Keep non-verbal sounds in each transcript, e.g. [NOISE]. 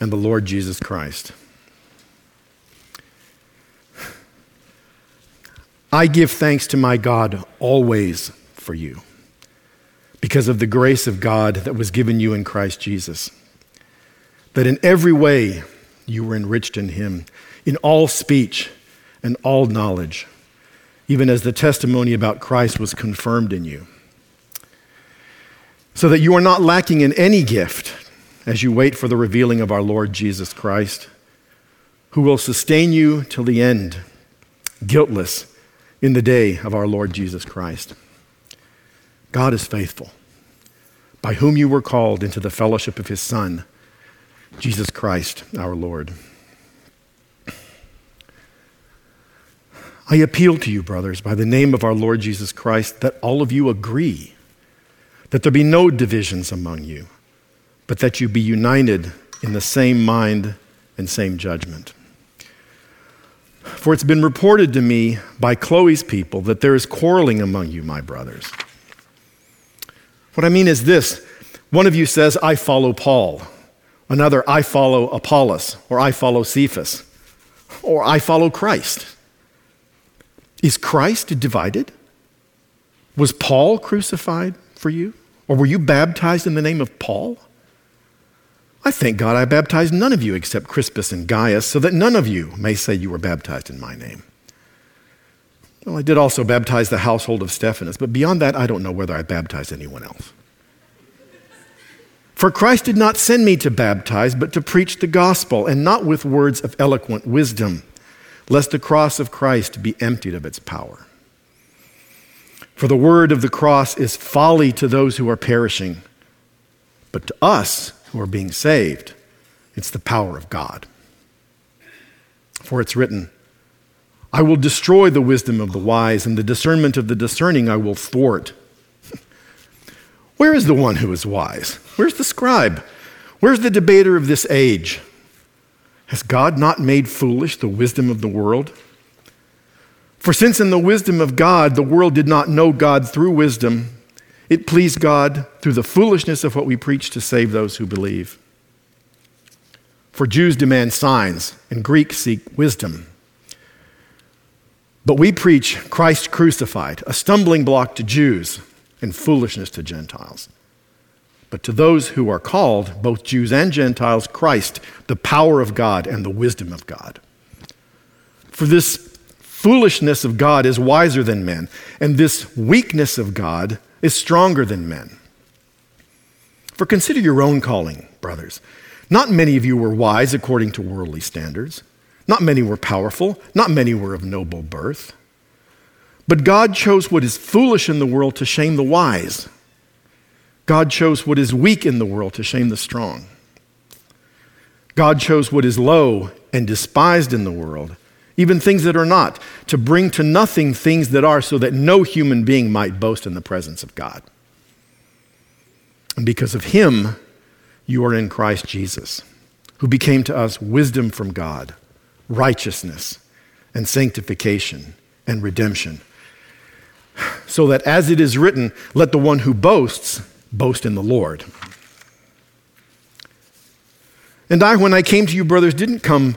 and the Lord Jesus Christ. I give thanks to my God always for you because of the grace of God that was given you in Christ Jesus. That in every way you were enriched in him, in all speech and all knowledge, even as the testimony about Christ was confirmed in you. So that you are not lacking in any gift as you wait for the revealing of our Lord Jesus Christ, who will sustain you till the end, guiltless in the day of our Lord Jesus Christ. God is faithful, by whom you were called into the fellowship of his Son, Jesus Christ our Lord. I appeal to you, brothers, by the name of our Lord Jesus Christ, that all of you agree, that there be no divisions among you, but that you be united in the same mind and same judgment. For it's been reported to me by Chloe's people that there is quarreling among you, my brothers. What I mean is this one of you says, I follow Paul. Another, I follow Apollos, or I follow Cephas, or I follow Christ. Is Christ divided? Was Paul crucified for you? Or were you baptized in the name of Paul? I thank God I baptized none of you except Crispus and Gaius, so that none of you may say you were baptized in my name. Well, I did also baptize the household of Stephanas, but beyond that, I don't know whether I baptized anyone else. For Christ did not send me to baptize, but to preach the gospel, and not with words of eloquent wisdom, lest the cross of Christ be emptied of its power. For the word of the cross is folly to those who are perishing, but to us who are being saved, it's the power of God. For it's written, I will destroy the wisdom of the wise, and the discernment of the discerning I will thwart. [LAUGHS] Where is the one who is wise? Where's the scribe? Where's the debater of this age? Has God not made foolish the wisdom of the world? For since in the wisdom of God the world did not know God through wisdom, it pleased God through the foolishness of what we preach to save those who believe. For Jews demand signs, and Greeks seek wisdom. But we preach Christ crucified, a stumbling block to Jews and foolishness to Gentiles. But to those who are called, both Jews and Gentiles, Christ, the power of God and the wisdom of God. For this foolishness of God is wiser than men, and this weakness of God is stronger than men. For consider your own calling, brothers. Not many of you were wise according to worldly standards. Not many were powerful. Not many were of noble birth. But God chose what is foolish in the world to shame the wise. God chose what is weak in the world to shame the strong. God chose what is low and despised in the world, even things that are not, to bring to nothing things that are, so that no human being might boast in the presence of God. And because of him, you are in Christ Jesus, who became to us wisdom from God, righteousness, and sanctification, and redemption so that as it is written, let the one who boasts boast in the Lord. And I, when I came to you, brothers, didn't come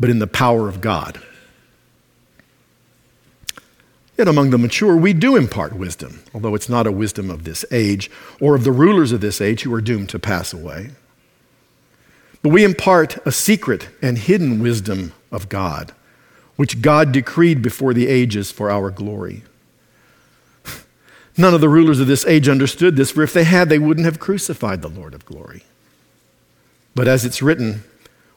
but in the power of God. Yet among the mature, we do impart wisdom, although it's not a wisdom of this age or of the rulers of this age who are doomed to pass away. But we impart a secret and hidden wisdom of God, which God decreed before the ages for our glory. None of the rulers of this age understood this, for if they had, they wouldn't have crucified the Lord of glory. But as it's written,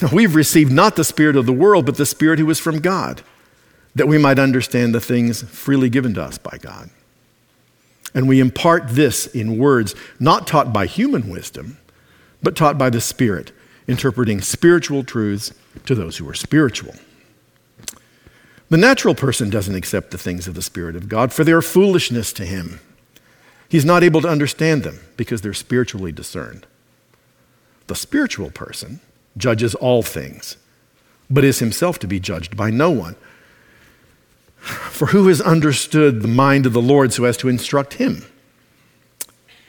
[LAUGHS] We've received not the Spirit of the world, but the Spirit who is from God, that we might understand the things freely given to us by God. And we impart this in words not taught by human wisdom, but taught by the Spirit interpreting spiritual truths to those who are spiritual. The natural person doesn't accept the things of the Spirit of God, for they are foolishness to him. He's not able to understand them because they're spiritually discerned. The spiritual person judges all things, but is himself to be judged by no one. For who has understood the mind of the Lord so as to instruct him?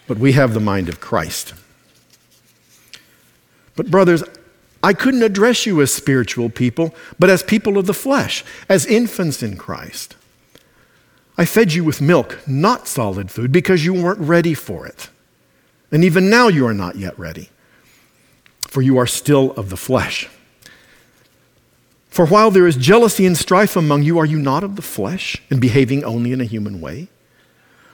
But we have the mind of Christ. But, brothers, I couldn't address you as spiritual people, but as people of the flesh, as infants in Christ. I fed you with milk, not solid food, because you weren't ready for it. And even now you are not yet ready, for you are still of the flesh. For while there is jealousy and strife among you, are you not of the flesh and behaving only in a human way?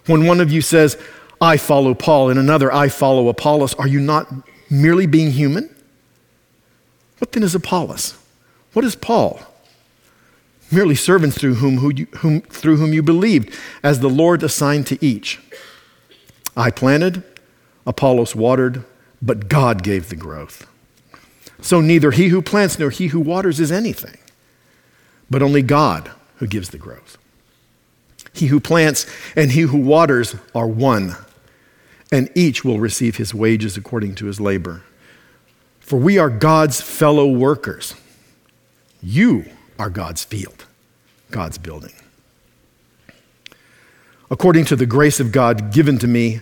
When one of you says, I follow Paul, and another, I follow Apollos, are you not merely being human? What then is Apollos? What is Paul? Merely servants through whom, who you, whom, through whom you believed, as the Lord assigned to each. I planted, Apollos watered, but God gave the growth. So neither he who plants nor he who waters is anything, but only God who gives the growth. He who plants and he who waters are one, and each will receive his wages according to his labor. For we are God's fellow workers. You are God's field, God's building. According to the grace of God given to me,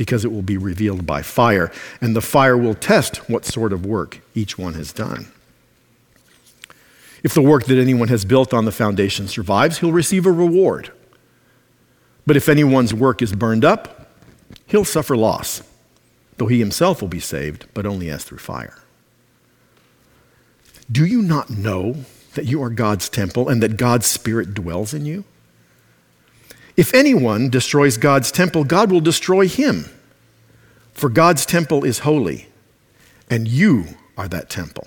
because it will be revealed by fire, and the fire will test what sort of work each one has done. If the work that anyone has built on the foundation survives, he'll receive a reward. But if anyone's work is burned up, he'll suffer loss though he himself will be saved, but only as through fire. Do you not know that you are God's temple and that God's Spirit dwells in you? If anyone destroys God's temple, God will destroy him. For God's temple is holy, and you are that temple.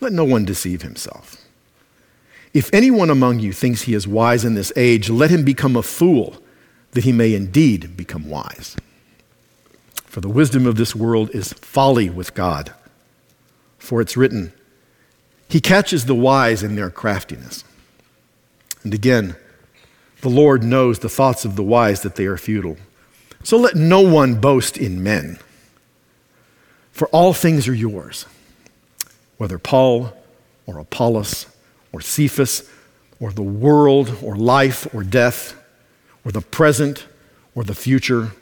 Let no one deceive himself. If anyone among you thinks he is wise in this age, let him become a fool, that he may indeed become wise. For the wisdom of this world is folly with God. For it's written, He catches the wise in their craftiness. And again, the Lord knows the thoughts of the wise that they are futile. So let no one boast in men. For all things are yours, whether Paul or Apollos or Cephas or the world or life or death or the present or the future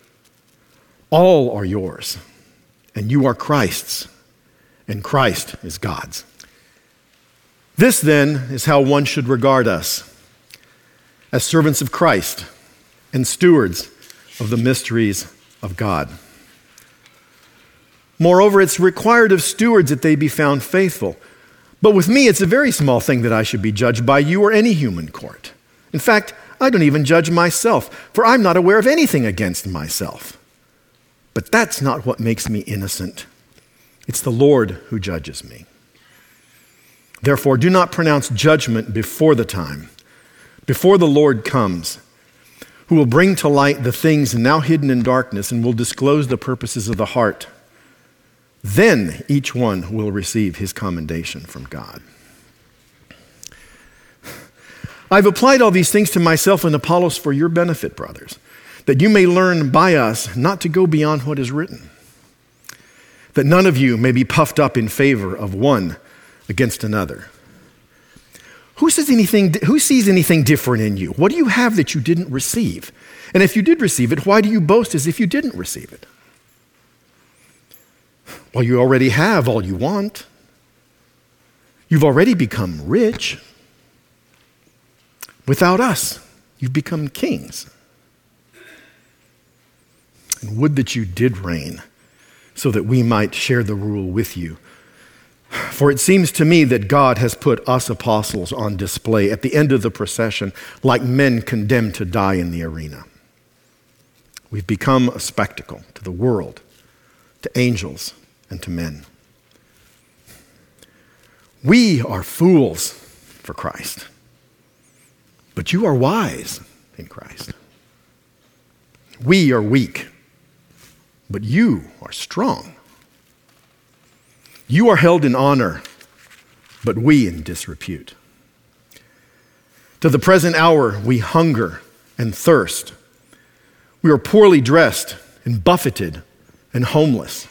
all are yours, and you are Christ's, and Christ is God's. This, then, is how one should regard us as servants of Christ and stewards of the mysteries of God. Moreover, it's required of stewards that they be found faithful. But with me, it's a very small thing that I should be judged by you or any human court. In fact, I don't even judge myself, for I'm not aware of anything against myself. But that's not what makes me innocent. It's the Lord who judges me. Therefore, do not pronounce judgment before the time, before the Lord comes, who will bring to light the things now hidden in darkness and will disclose the purposes of the heart. Then each one will receive his commendation from God. I've applied all these things to myself and Apollos for your benefit, brothers, that you may learn by us not to go beyond what is written, that none of you may be puffed up in favor of one against another. Who, says anything, who sees anything different in you? What do you have that you didn't receive? And if you did receive it, why do you boast as if you didn't receive it? Well, you already have all you want. You've already become rich. Without us, you've become kings. And would that you did reign so that we might share the rule with you. For it seems to me that God has put us apostles on display at the end of the procession like men condemned to die in the arena. We've become a spectacle to the world, to angels, and to men. We are fools for Christ, but you are wise in Christ. We are weak, but you are strong. You are held in honor, but we in disrepute. To the present hour, we hunger and thirst. We are poorly dressed and buffeted and homeless.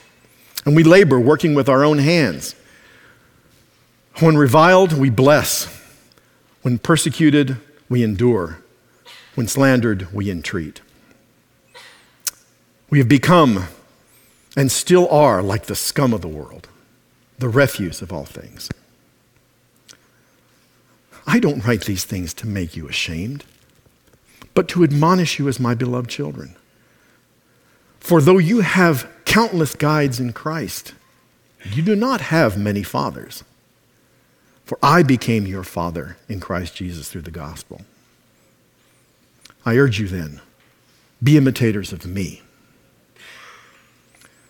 And we labor working with our own hands. When reviled, we bless. When persecuted, we endure. When slandered, we entreat. We have become and still are like the scum of the world the refuse of all things. I don't write these things to make you ashamed, but to admonish you as my beloved children. For though you have countless guides in Christ, you do not have many fathers. For I became your father in Christ Jesus through the gospel. I urge you then, be imitators of me.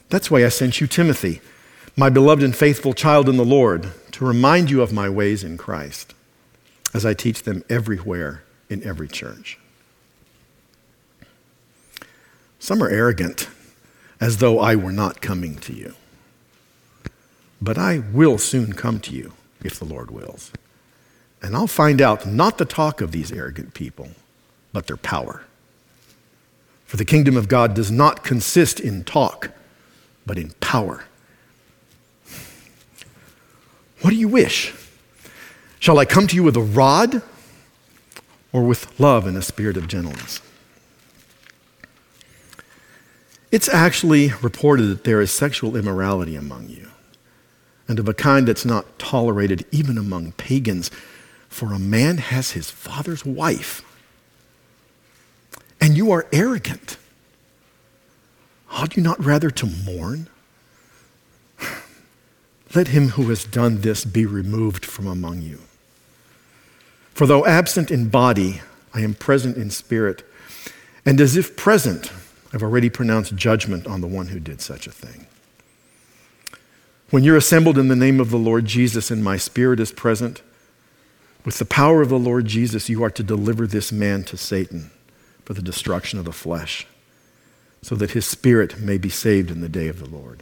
That's why I sent you Timothy my beloved and faithful child in the Lord, to remind you of my ways in Christ as I teach them everywhere in every church. Some are arrogant, as though I were not coming to you. But I will soon come to you, if the Lord wills. And I'll find out not the talk of these arrogant people, but their power. For the kingdom of God does not consist in talk, but in power. What do you wish? Shall I come to you with a rod or with love and a spirit of gentleness? It's actually reported that there is sexual immorality among you, and of a kind that's not tolerated even among pagans. For a man has his father's wife, and you are arrogant. Ought you not rather to mourn? Let him who has done this be removed from among you. For though absent in body, I am present in spirit, and as if present, I've already pronounced judgment on the one who did such a thing. When you're assembled in the name of the Lord Jesus and my spirit is present, with the power of the Lord Jesus, you are to deliver this man to Satan for the destruction of the flesh, so that his spirit may be saved in the day of the Lord.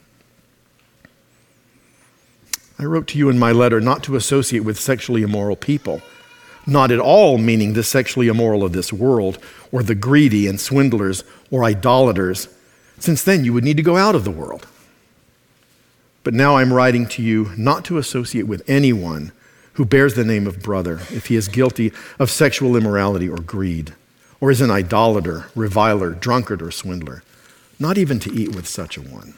I wrote to you in my letter not to associate with sexually immoral people, not at all meaning the sexually immoral of this world, or the greedy and swindlers or idolaters, since then you would need to go out of the world. But now I'm writing to you not to associate with anyone who bears the name of brother if he is guilty of sexual immorality or greed, or is an idolater, reviler, drunkard, or swindler, not even to eat with such a one.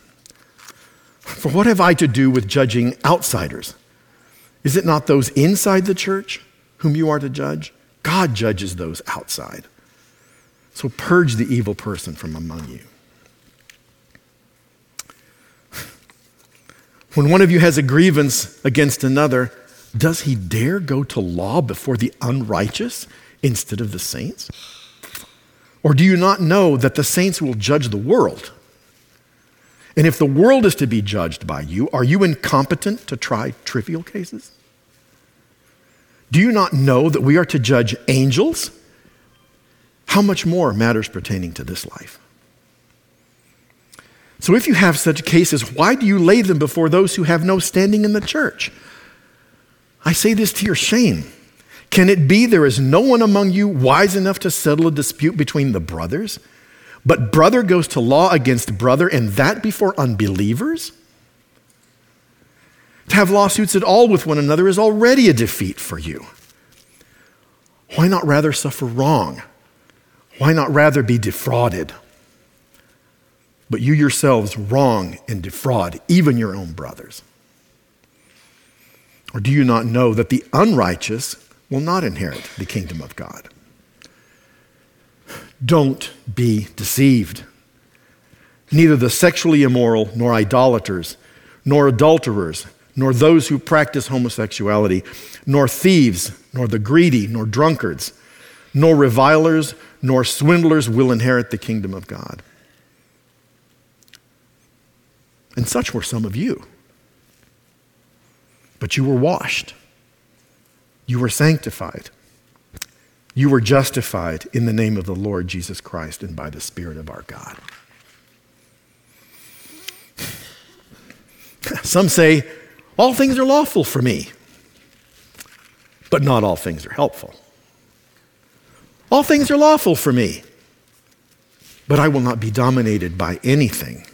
For what have I to do with judging outsiders? Is it not those inside the church whom you are to judge? God judges those outside. So purge the evil person from among you. When one of you has a grievance against another, does he dare go to law before the unrighteous instead of the saints? Or do you not know that the saints will judge the world? And if the world is to be judged by you, are you incompetent to try trivial cases? Do you not know that we are to judge angels? How much more matters pertaining to this life? So, if you have such cases, why do you lay them before those who have no standing in the church? I say this to your shame. Can it be there is no one among you wise enough to settle a dispute between the brothers? But brother goes to law against brother, and that before unbelievers? To have lawsuits at all with one another is already a defeat for you. Why not rather suffer wrong? Why not rather be defrauded? But you yourselves wrong and defraud even your own brothers. Or do you not know that the unrighteous will not inherit the kingdom of God? Don't be deceived. Neither the sexually immoral, nor idolaters, nor adulterers, nor those who practice homosexuality, nor thieves, nor the greedy, nor drunkards, nor revilers, nor swindlers will inherit the kingdom of God. And such were some of you. But you were washed, you were sanctified you were justified in the name of the Lord Jesus Christ and by the Spirit of our God. [LAUGHS] Some say, all things are lawful for me, but not all things are helpful. All things are lawful for me, but I will not be dominated by anything.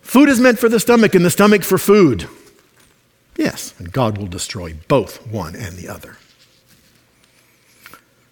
Food is meant for the stomach, and the stomach for food. Yes, and God will destroy both one and the other.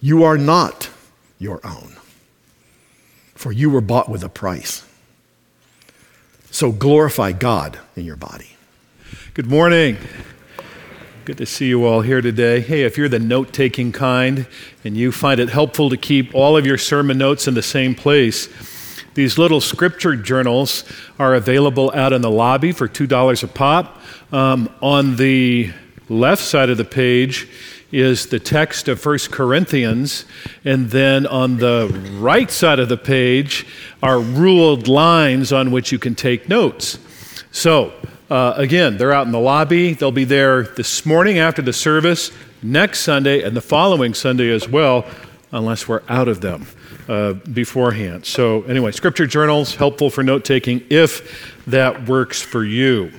You are not your own, for you were bought with a price. So glorify God in your body. Good morning. Good to see you all here today. Hey, if you're the note taking kind and you find it helpful to keep all of your sermon notes in the same place, these little scripture journals are available out in the lobby for $2 a pop. Um, on the left side of the page, is the text of 1 Corinthians, and then on the right side of the page are ruled lines on which you can take notes. So, uh, again, they're out in the lobby. They'll be there this morning after the service, next Sunday, and the following Sunday as well, unless we're out of them uh, beforehand. So, anyway, scripture journals, helpful for note taking if that works for you.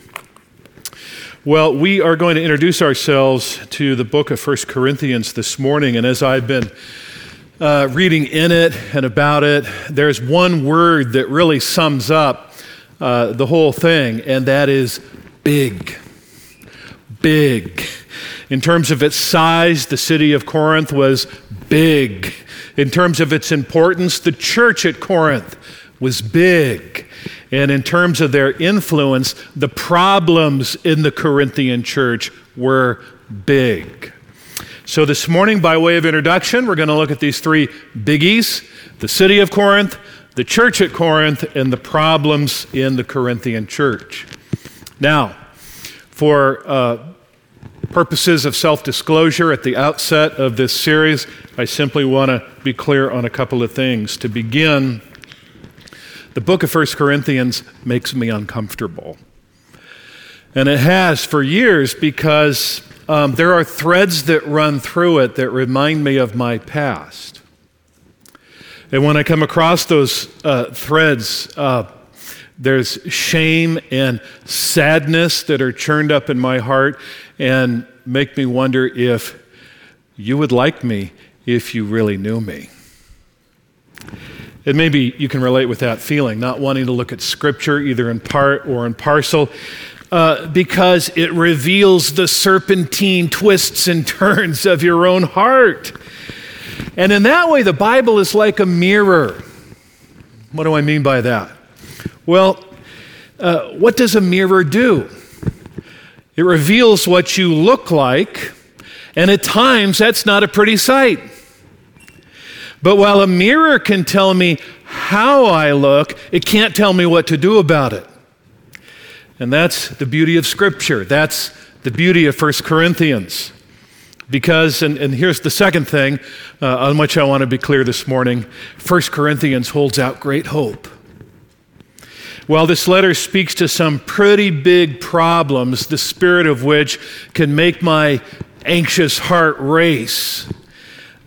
Well, we are going to introduce ourselves to the book of First Corinthians this morning. And as I've been uh, reading in it and about it, there's one word that really sums up uh, the whole thing, and that is big. Big. In terms of its size, the city of Corinth was big. In terms of its importance, the church at Corinth was big. And in terms of their influence, the problems in the Corinthian church were big. So, this morning, by way of introduction, we're going to look at these three biggies the city of Corinth, the church at Corinth, and the problems in the Corinthian church. Now, for uh, purposes of self disclosure at the outset of this series, I simply want to be clear on a couple of things. To begin, the book of 1 Corinthians makes me uncomfortable. And it has for years because um, there are threads that run through it that remind me of my past. And when I come across those uh, threads, uh, there's shame and sadness that are churned up in my heart and make me wonder if you would like me if you really knew me. And maybe you can relate with that feeling, not wanting to look at Scripture either in part or in parcel, uh, because it reveals the serpentine twists and [LAUGHS] turns of your own heart. And in that way, the Bible is like a mirror. What do I mean by that? Well, uh, what does a mirror do? It reveals what you look like, and at times that's not a pretty sight. But while a mirror can tell me how I look, it can't tell me what to do about it. And that's the beauty of Scripture. That's the beauty of 1 Corinthians. Because, and, and here's the second thing uh, on which I want to be clear this morning 1 Corinthians holds out great hope. While this letter speaks to some pretty big problems, the spirit of which can make my anxious heart race,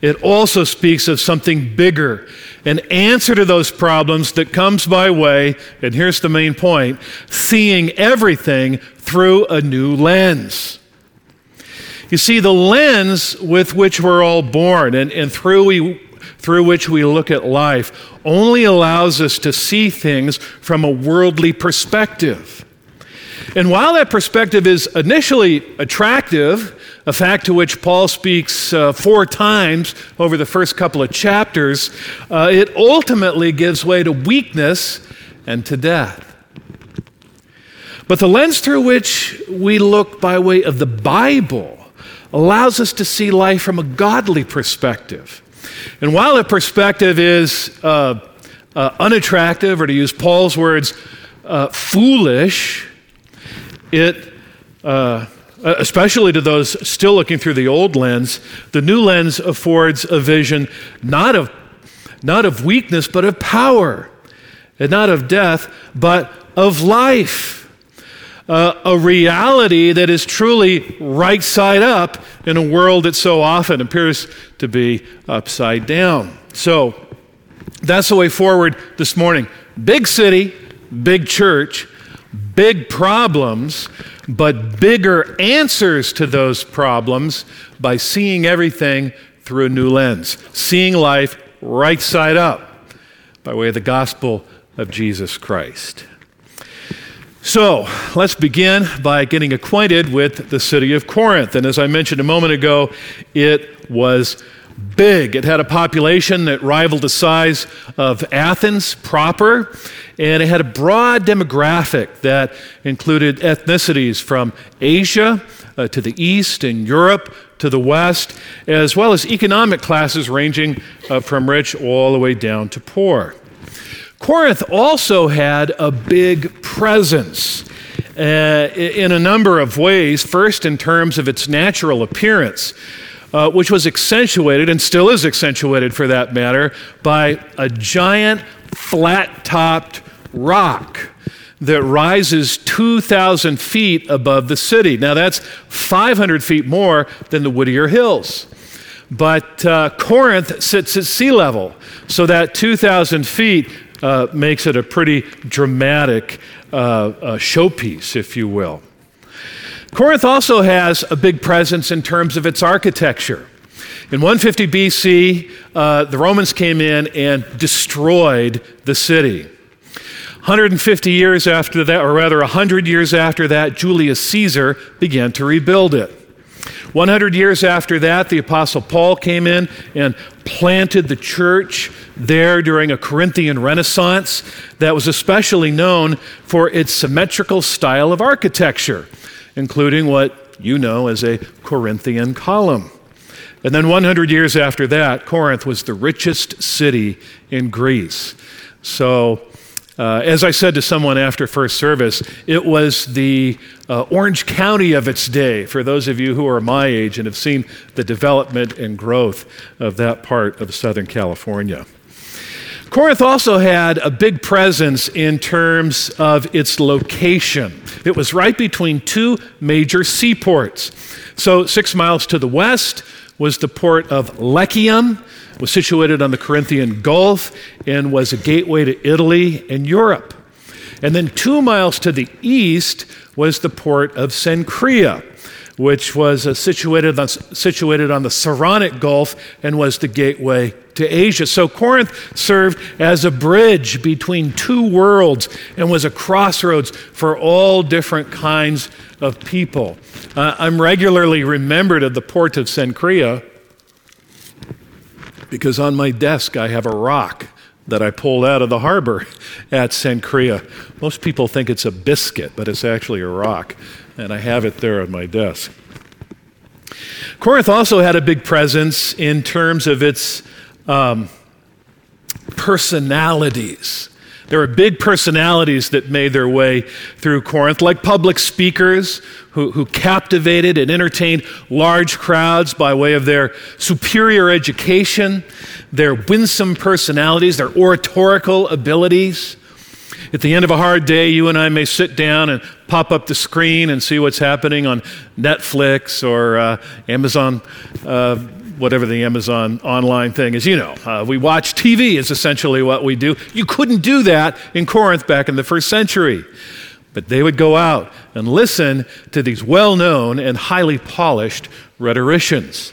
it also speaks of something bigger, an answer to those problems that comes by way, and here's the main point seeing everything through a new lens. You see, the lens with which we're all born and, and through we, through which we look at life only allows us to see things from a worldly perspective. And while that perspective is initially attractive, a fact to which Paul speaks uh, four times over the first couple of chapters, uh, it ultimately gives way to weakness and to death. But the lens through which we look by way of the Bible allows us to see life from a godly perspective. And while that perspective is uh, uh, unattractive, or to use Paul's words, uh, foolish, it, uh, especially to those still looking through the old lens, the new lens affords a vision not of, not of weakness, but of power, and not of death, but of life uh, a reality that is truly right side up in a world that so often appears to be upside down. So that's the way forward this morning. Big city, big church, big problems, but bigger answers to those problems by seeing everything through a new lens, seeing life right side up by way of the gospel of Jesus Christ. So let's begin by getting acquainted with the city of Corinth. And as I mentioned a moment ago, it was big. It had a population that rivaled the size of Athens proper, and it had a broad demographic that included ethnicities from Asia uh, to the east and Europe to the west, as well as economic classes ranging uh, from rich all the way down to poor. Corinth also had a big presence uh, in a number of ways. First, in terms of its natural appearance, uh, which was accentuated and still is accentuated for that matter by a giant flat topped rock that rises 2,000 feet above the city. Now, that's 500 feet more than the Whittier Hills. But uh, Corinth sits at sea level, so that 2,000 feet uh, makes it a pretty dramatic uh, uh, showpiece, if you will. Corinth also has a big presence in terms of its architecture. In 150 BC, uh, the Romans came in and destroyed the city. 150 years after that, or rather 100 years after that, Julius Caesar began to rebuild it. 100 years after that, the Apostle Paul came in and planted the church there during a Corinthian Renaissance that was especially known for its symmetrical style of architecture, including what you know as a Corinthian column. And then 100 years after that, Corinth was the richest city in Greece. So Uh, as I said to someone after first service, it was the uh, Orange County of its day, for those of you who are my age and have seen the development and growth of that part of Southern California. Corinth also had a big presence in terms of its location. It was right between two major seaports. So, six miles to the west was the port of Lechaeum, was situated on the Corinthian Gulf, and was a gateway to Italy and Europe. And then two miles to the east was the port of Cenchrea, which was uh, situated, on, situated on the Saronic Gulf and was the gateway to Asia. So Corinth served as a bridge between two worlds and was a crossroads for all different kinds of people. Uh, I'm regularly remembered of the port of Cenchrea because on my desk I have a rock that I pulled out of the harbor at Cenchrea. Most people think it's a biscuit, but it's actually a rock, and I have it there on my desk. Corinth also had a big presence in terms of its um, personalities. There were big personalities that made their way through Corinth, like public speakers who, who captivated and entertained large crowds by way of their superior education, their winsome personalities, their oratorical abilities. At the end of a hard day, you and I may sit down and pop up the screen and see what's happening on Netflix or uh, Amazon. Uh, whatever the Amazon online thing is. You know, uh, we watch TV, is essentially what we do. You couldn't do that in Corinth back in the first century. But they would go out and listen to these well known and highly polished rhetoricians.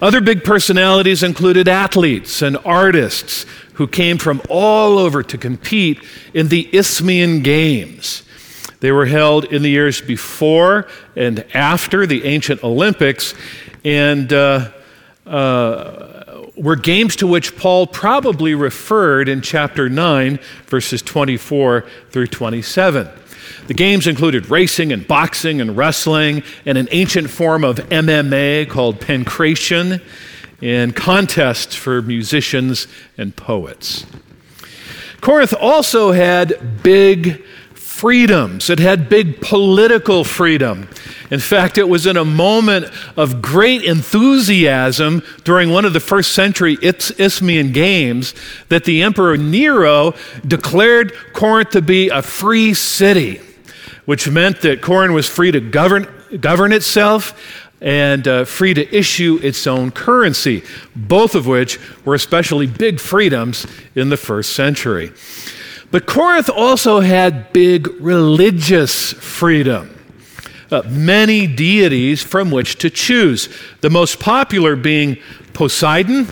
Other big personalities included athletes and artists who came from all over to compete in the Isthmian Games. They were held in the years before and after the ancient Olympics, and uh, uh, were games to which Paul probably referred in chapter 9, verses 24 through 27. The games included racing and boxing and wrestling and an ancient form of MMA called pankration and contests for musicians and poets. Corinth also had big freedoms. It had big political freedom. In fact, it was in a moment of great enthusiasm during one of the first century Isthmian Games that the Emperor Nero declared Corinth to be a free city, which meant that Corinth was free to govern, govern itself and uh, free to issue its own currency, both of which were especially big freedoms in the first century. But Corinth also had big religious freedom. Uh, many deities from which to choose. The most popular being Poseidon,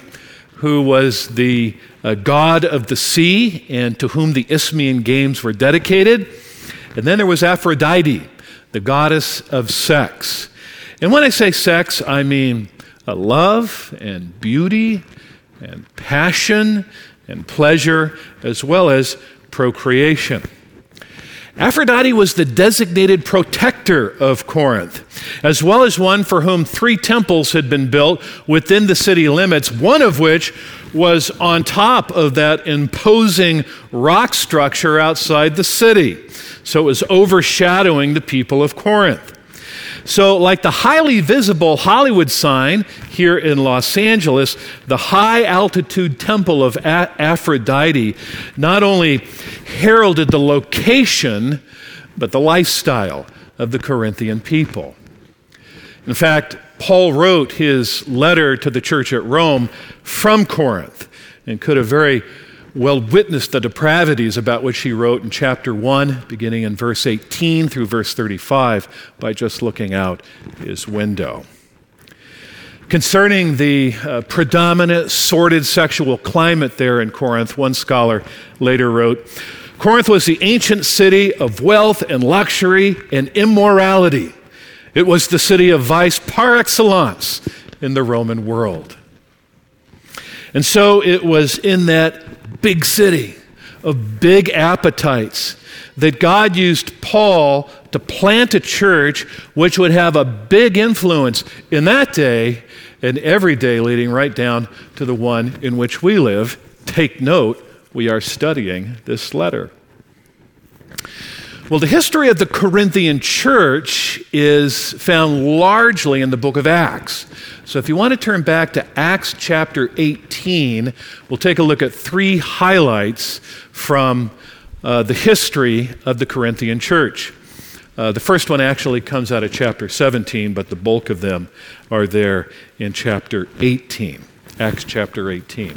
who was the uh, god of the sea and to whom the Isthmian Games were dedicated. And then there was Aphrodite, the goddess of sex. And when I say sex, I mean uh, love and beauty and passion and pleasure, as well as procreation. Aphrodite was the designated protector of Corinth, as well as one for whom three temples had been built within the city limits, one of which was on top of that imposing rock structure outside the city. So it was overshadowing the people of Corinth. So, like the highly visible Hollywood sign here in Los Angeles, the high altitude temple of A- Aphrodite not only heralded the location, but the lifestyle of the Corinthian people. In fact, Paul wrote his letter to the church at Rome from Corinth and could have very well witnessed the depravities about which he wrote in chapter 1, beginning in verse 18 through verse 35, by just looking out his window. Concerning the uh, predominant sordid sexual climate there in Corinth, one scholar later wrote Corinth was the ancient city of wealth and luxury and immorality. It was the city of vice par excellence in the Roman world. And so it was in that big city of big appetites that God used Paul to plant a church which would have a big influence in that day and every day leading right down to the one in which we live. Take note we are studying this letter. Well, the history of the Corinthian church is found largely in the book of Acts. So if you want to turn back to Acts chapter 18, we'll take a look at three highlights from uh, the history of the Corinthian church. Uh, the first one actually comes out of chapter 17, but the bulk of them are there in chapter 18. Acts chapter 18.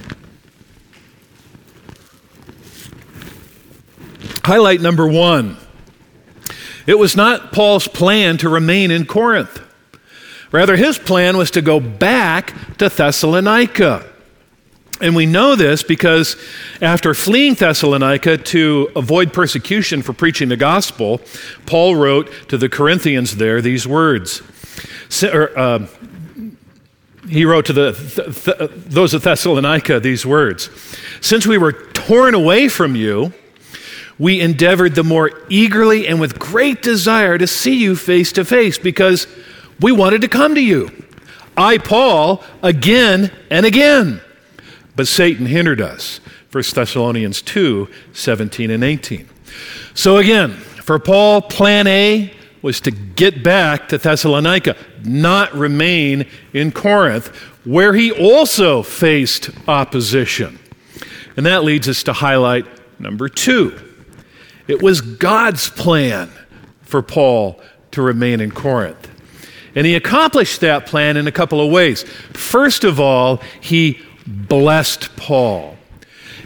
Highlight number one it was not Paul's plan to remain in Corinth. Rather, his plan was to go back to Thessalonica. And we know this because after fleeing Thessalonica to avoid persecution for preaching the gospel, Paul wrote to the Corinthians there these words. Or, uh, he wrote to the, th- th- those of Thessalonica these words Since we were torn away from you, we endeavored the more eagerly and with great desire to see you face to face because we wanted to come to you. I, Paul, again and again. But Satan hindered us. 1 Thessalonians 2 17 and 18. So again, for Paul, plan A was to get back to Thessalonica, not remain in Corinth, where he also faced opposition. And that leads us to highlight number two it was God's plan for Paul to remain in Corinth. And he accomplished that plan in a couple of ways. First of all, he blessed Paul.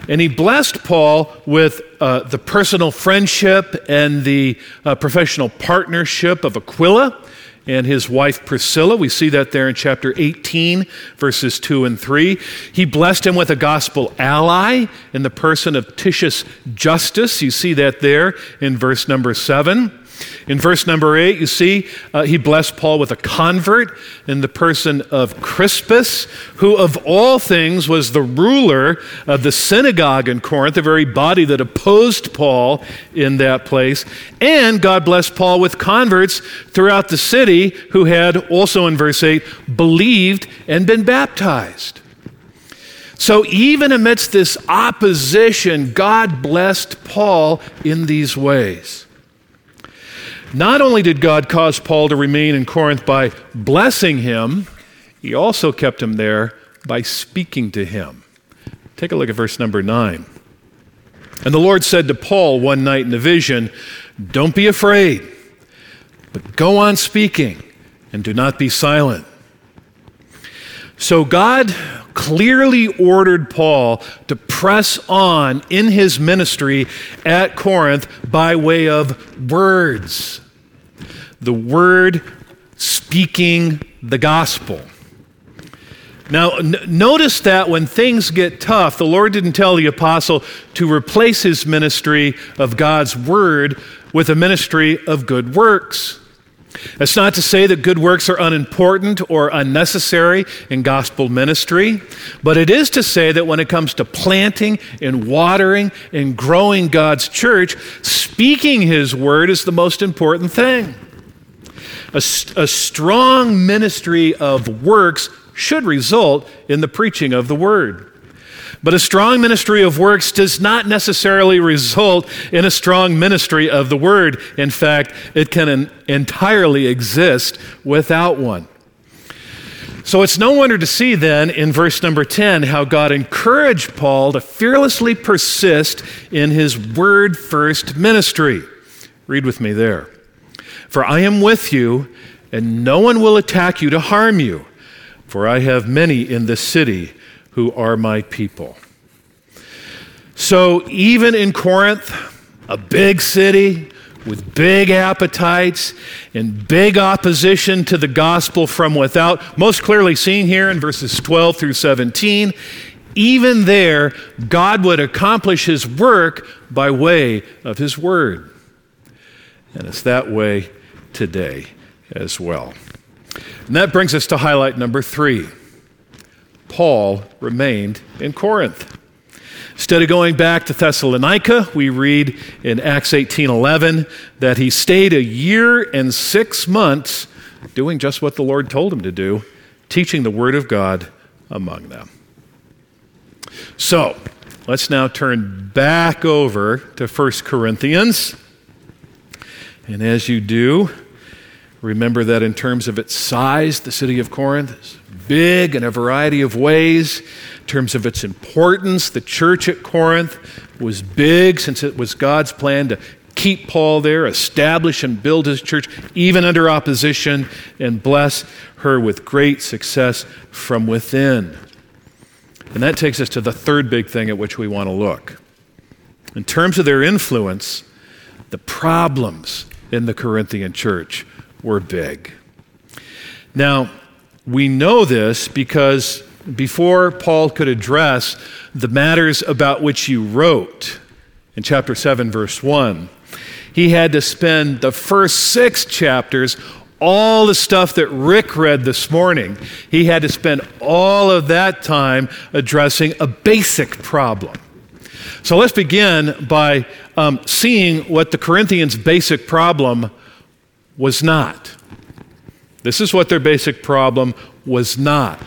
And he blessed Paul with uh, the personal friendship and the uh, professional partnership of Aquila and his wife Priscilla. We see that there in chapter 18, verses 2 and 3. He blessed him with a gospel ally in the person of Titius Justus. You see that there in verse number 7. In verse number 8, you see, uh, he blessed Paul with a convert in the person of Crispus, who of all things was the ruler of the synagogue in Corinth, the very body that opposed Paul in that place. And God blessed Paul with converts throughout the city who had also, in verse 8, believed and been baptized. So, even amidst this opposition, God blessed Paul in these ways. Not only did God cause Paul to remain in Corinth by blessing him, he also kept him there by speaking to him. Take a look at verse number 9. And the Lord said to Paul one night in a vision, Don't be afraid, but go on speaking and do not be silent. So God clearly ordered Paul to press on in his ministry at Corinth by way of words the word speaking the gospel. Now, n- notice that when things get tough, the Lord didn't tell the apostle to replace his ministry of God's word with a ministry of good works. That's not to say that good works are unimportant or unnecessary in gospel ministry, but it is to say that when it comes to planting and watering and growing God's church, speaking his word is the most important thing. A, a strong ministry of works should result in the preaching of the word. But a strong ministry of works does not necessarily result in a strong ministry of the word. In fact, it can entirely exist without one. So it's no wonder to see then in verse number 10 how God encouraged Paul to fearlessly persist in his word first ministry. Read with me there. For I am with you, and no one will attack you to harm you, for I have many in this city who are my people. So, even in Corinth, a big city with big appetites and big opposition to the gospel from without, most clearly seen here in verses 12 through 17, even there, God would accomplish his work by way of his word. And it's that way today as well. And that brings us to highlight number three Paul remained in Corinth. Instead of going back to Thessalonica, we read in Acts 18:11 that he stayed a year and 6 months doing just what the Lord told him to do, teaching the word of God among them. So, let's now turn back over to 1 Corinthians. And as you do, remember that in terms of its size, the city of Corinth is big in a variety of ways. In terms of its importance, the church at Corinth was big since it was God's plan to keep Paul there, establish and build his church, even under opposition, and bless her with great success from within. And that takes us to the third big thing at which we want to look. In terms of their influence, the problems in the Corinthian church were big. Now, we know this because before Paul could address the matters about which you wrote in chapter 7, verse 1, he had to spend the first six chapters all the stuff that Rick read this morning, he had to spend all of that time addressing a basic problem. So let's begin by um, seeing what the Corinthians' basic problem was not. This is what their basic problem was not.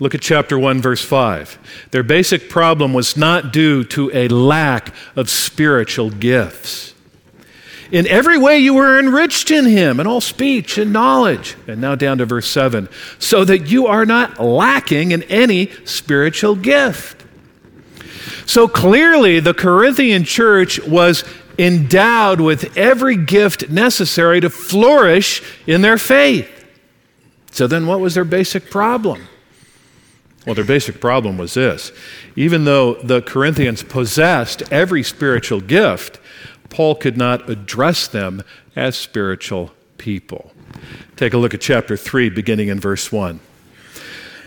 Look at chapter 1, verse 5. Their basic problem was not due to a lack of spiritual gifts. In every way you were enriched in him, in all speech and knowledge. And now down to verse 7 so that you are not lacking in any spiritual gift. So clearly, the Corinthian church was endowed with every gift necessary to flourish in their faith. So then, what was their basic problem? Well, their basic problem was this even though the Corinthians possessed every spiritual gift, Paul could not address them as spiritual people. Take a look at chapter 3, beginning in verse 1.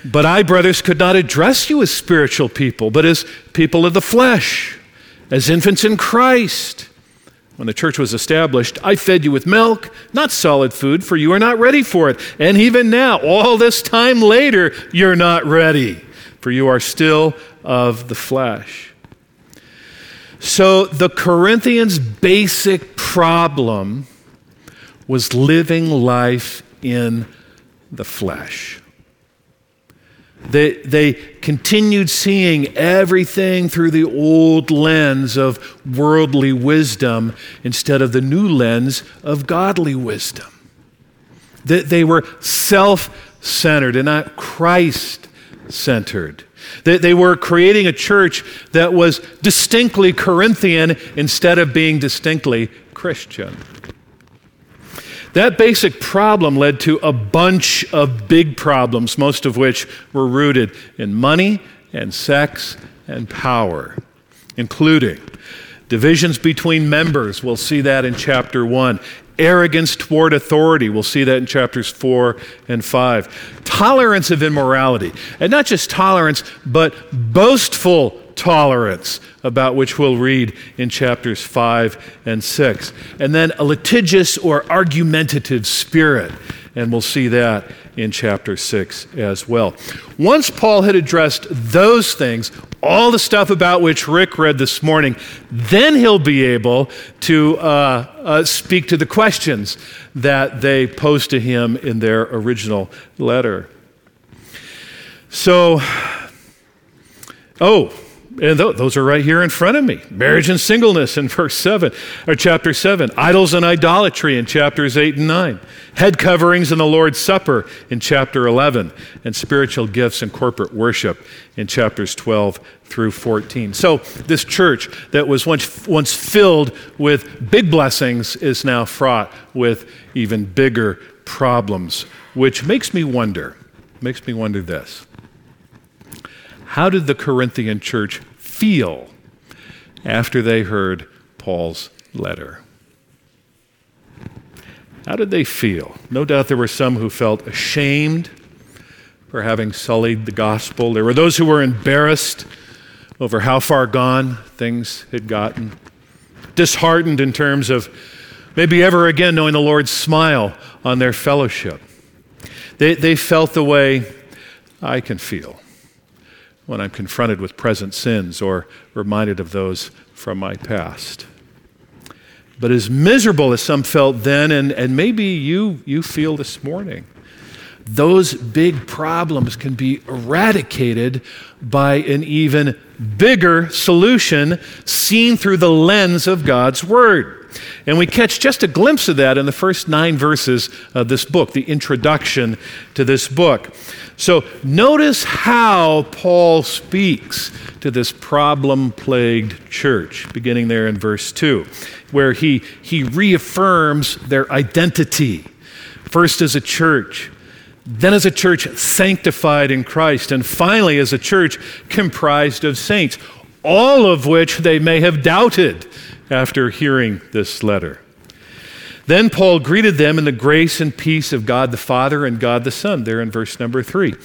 But I, brothers, could not address you as spiritual people, but as people of the flesh, as infants in Christ. When the church was established, I fed you with milk, not solid food, for you are not ready for it. And even now, all this time later, you're not ready, for you are still of the flesh. So the Corinthians' basic problem was living life in the flesh. They, they continued seeing everything through the old lens of worldly wisdom instead of the new lens of godly wisdom. They, they were self centered and not Christ centered. They, they were creating a church that was distinctly Corinthian instead of being distinctly Christian. That basic problem led to a bunch of big problems, most of which were rooted in money and sex and power, including divisions between members. We'll see that in chapter 1 arrogance toward authority. We'll see that in chapters 4 and 5. Tolerance of immorality. And not just tolerance, but boastful tolerance, about which we'll read in chapters 5 and 6. And then a litigious or argumentative spirit. And we'll see that in chapter 6 as well. Once Paul had addressed those things, all the stuff about which Rick read this morning, then he'll be able to uh, uh, speak to the questions that they posed to him in their original letter. So, oh, and those are right here in front of me. Marriage and singleness in verse 7, or chapter 7. Idols and idolatry in chapters 8 and 9. Head coverings in the Lord's Supper in chapter 11. And spiritual gifts and corporate worship in chapters 12 through 14. So, this church that was once, once filled with big blessings is now fraught with even bigger problems, which makes me wonder, makes me wonder this. How did the Corinthian church feel after they heard Paul's letter? How did they feel? No doubt there were some who felt ashamed for having sullied the gospel. There were those who were embarrassed over how far gone things had gotten, disheartened in terms of maybe ever again knowing the Lord's smile on their fellowship. They, they felt the way I can feel when I'm confronted with present sins or reminded of those from my past. But as miserable as some felt then, and, and maybe you, you feel this morning, those big problems can be eradicated by an even bigger solution seen through the lens of God's Word. And we catch just a glimpse of that in the first nine verses of this book, the introduction to this book. So notice how Paul speaks to this problem plagued church, beginning there in verse 2, where he, he reaffirms their identity. First as a church, then as a church sanctified in Christ, and finally as a church comprised of saints, all of which they may have doubted after hearing this letter. Then Paul greeted them in the grace and peace of God the Father and God the Son, there in verse number three.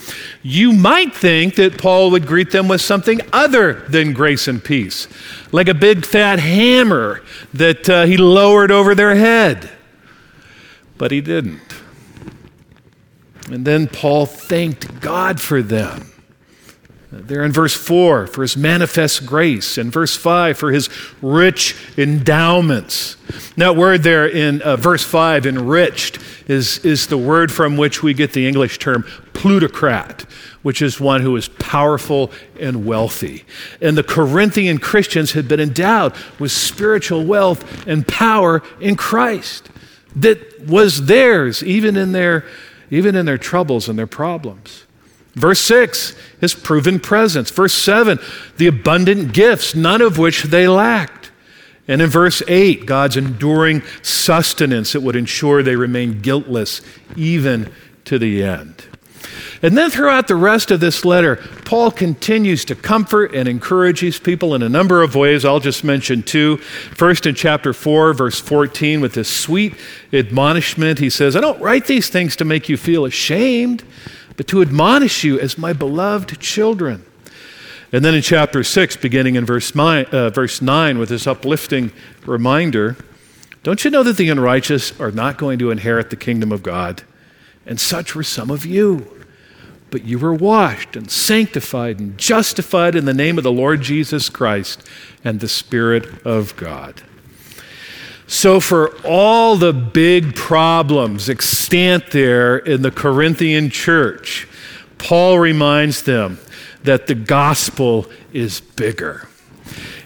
You might think that Paul would greet them with something other than grace and peace, like a big fat hammer that uh, he lowered over their head. But he didn't. And then Paul thanked God for them. There in verse 4 for his manifest grace, and verse 5 for his rich endowments. That word there in uh, verse 5, enriched, is, is the word from which we get the English term plutocrat, which is one who is powerful and wealthy. And the Corinthian Christians had been endowed with spiritual wealth and power in Christ that was theirs even in their, even in their troubles and their problems. Verse 6, his proven presence. Verse 7, the abundant gifts, none of which they lacked. And in verse 8, God's enduring sustenance that would ensure they remain guiltless even to the end. And then throughout the rest of this letter, Paul continues to comfort and encourage these people in a number of ways. I'll just mention two. First, in chapter 4, verse 14, with this sweet admonishment, he says, I don't write these things to make you feel ashamed but to admonish you as my beloved children. And then in chapter 6, beginning in verse 9, uh, verse 9 with this uplifting reminder Don't you know that the unrighteous are not going to inherit the kingdom of God? And such were some of you. But you were washed and sanctified and justified in the name of the Lord Jesus Christ and the Spirit of God. So, for all the big problems extant there in the Corinthian church, Paul reminds them that the gospel is bigger.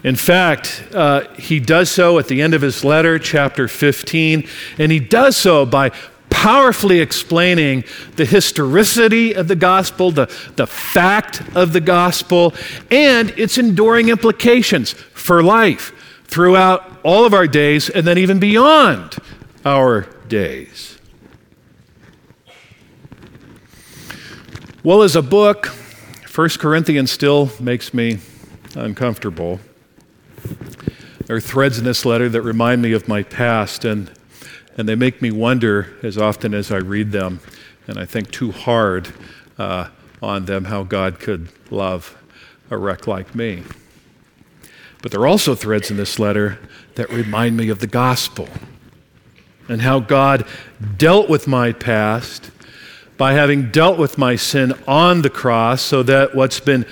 In fact, uh, he does so at the end of his letter, chapter 15, and he does so by powerfully explaining the historicity of the gospel, the, the fact of the gospel, and its enduring implications for life throughout all of our days and then even beyond our days. Well, as a book, 1 Corinthians still makes me uncomfortable. There are threads in this letter that remind me of my past, and, and they make me wonder as often as I read them, and I think too hard uh, on them how God could love a wreck like me. But there are also threads in this letter that remind me of the gospel and how God dealt with my past by having dealt with my sin on the cross so that what's been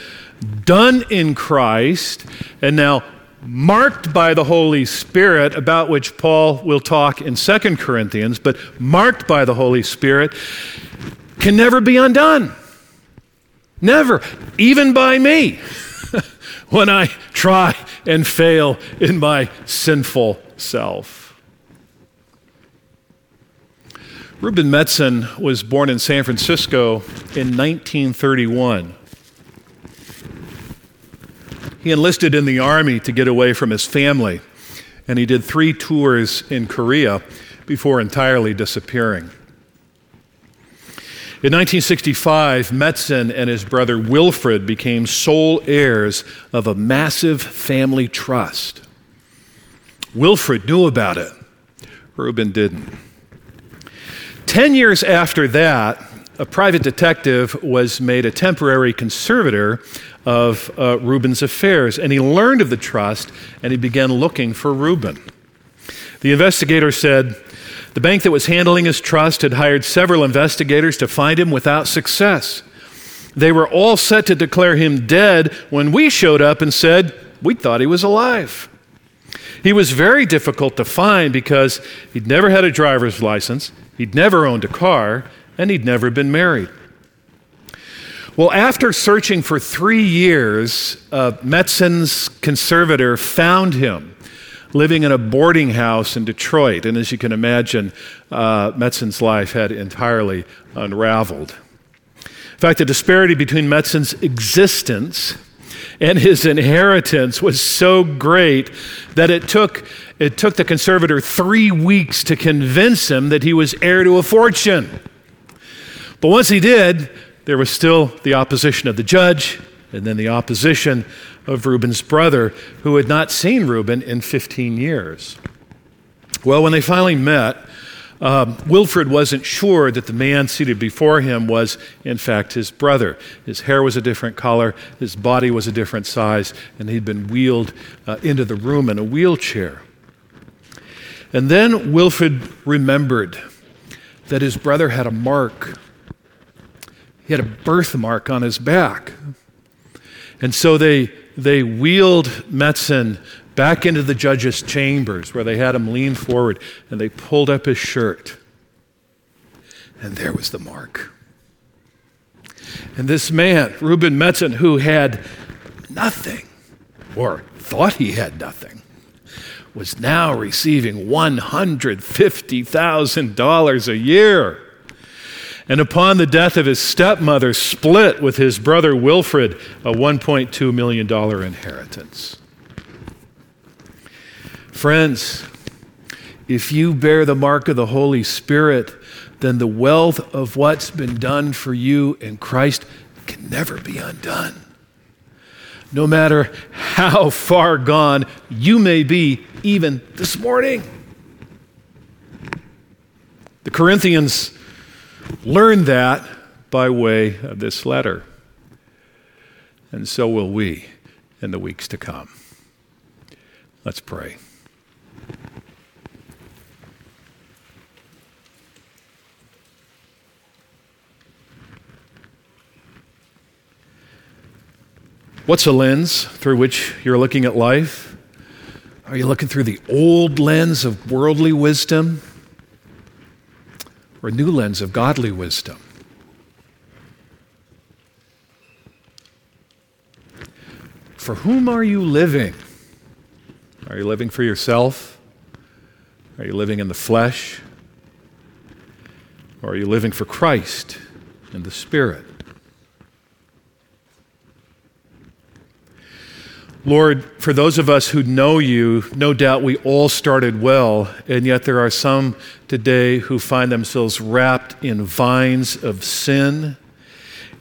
done in Christ and now marked by the Holy Spirit, about which Paul will talk in 2 Corinthians, but marked by the Holy Spirit, can never be undone. Never, even by me. When I try and fail in my sinful self. Reuben Metzen was born in San Francisco in 1931. He enlisted in the army to get away from his family, and he did three tours in Korea before entirely disappearing. In 1965, Metzen and his brother Wilfred became sole heirs of a massive family trust. Wilfred knew about it, Reuben didn't. Ten years after that, a private detective was made a temporary conservator of uh, Reuben's affairs, and he learned of the trust and he began looking for Reuben. The investigator said, the bank that was handling his trust had hired several investigators to find him without success. They were all set to declare him dead when we showed up and said, We thought he was alive. He was very difficult to find because he'd never had a driver's license, he'd never owned a car, and he'd never been married. Well, after searching for three years, Metzen's conservator found him living in a boarding house in Detroit. And as you can imagine, uh, Metzen's life had entirely unraveled. In fact, the disparity between Metzen's existence and his inheritance was so great that it took, it took the conservator three weeks to convince him that he was heir to a fortune. But once he did, there was still the opposition of the judge and then the opposition of Reuben's brother, who had not seen Reuben in 15 years. Well, when they finally met, um, Wilfred wasn't sure that the man seated before him was, in fact, his brother. His hair was a different color, his body was a different size, and he'd been wheeled uh, into the room in a wheelchair. And then Wilfred remembered that his brother had a mark he had a birthmark on his back. And so they, they wheeled Metzen back into the judge's chambers where they had him lean forward and they pulled up his shirt. And there was the mark. And this man, Reuben Metzen, who had nothing, or thought he had nothing, was now receiving $150,000 a year and upon the death of his stepmother, split with his brother Wilfred a $1.2 million inheritance. Friends, if you bear the mark of the Holy Spirit, then the wealth of what's been done for you in Christ can never be undone. No matter how far gone you may be, even this morning. The Corinthians Learn that by way of this letter. And so will we in the weeks to come. Let's pray. What's a lens through which you're looking at life? Are you looking through the old lens of worldly wisdom? Or new lens of godly wisdom. For whom are you living? Are you living for yourself? Are you living in the flesh? Or are you living for Christ in the Spirit? Lord, for those of us who know you, no doubt we all started well, and yet there are some today who find themselves wrapped in vines of sin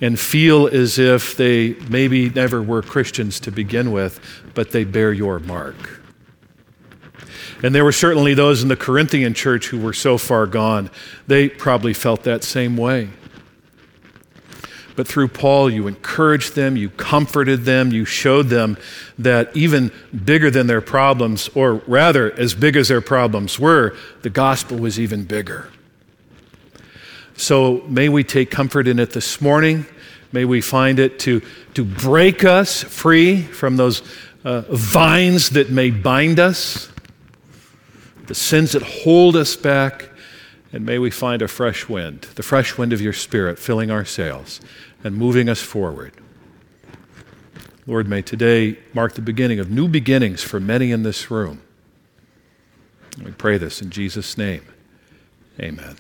and feel as if they maybe never were Christians to begin with, but they bear your mark. And there were certainly those in the Corinthian church who were so far gone, they probably felt that same way. But through Paul, you encouraged them, you comforted them, you showed them that even bigger than their problems, or rather, as big as their problems were, the gospel was even bigger. So may we take comfort in it this morning. May we find it to, to break us free from those uh, vines that may bind us, the sins that hold us back and may we find a fresh wind, the fresh wind of your Spirit filling our sails and moving us forward. Lord, may today mark the beginning of new beginnings for many in this room. We pray this in Jesus' name. Amen.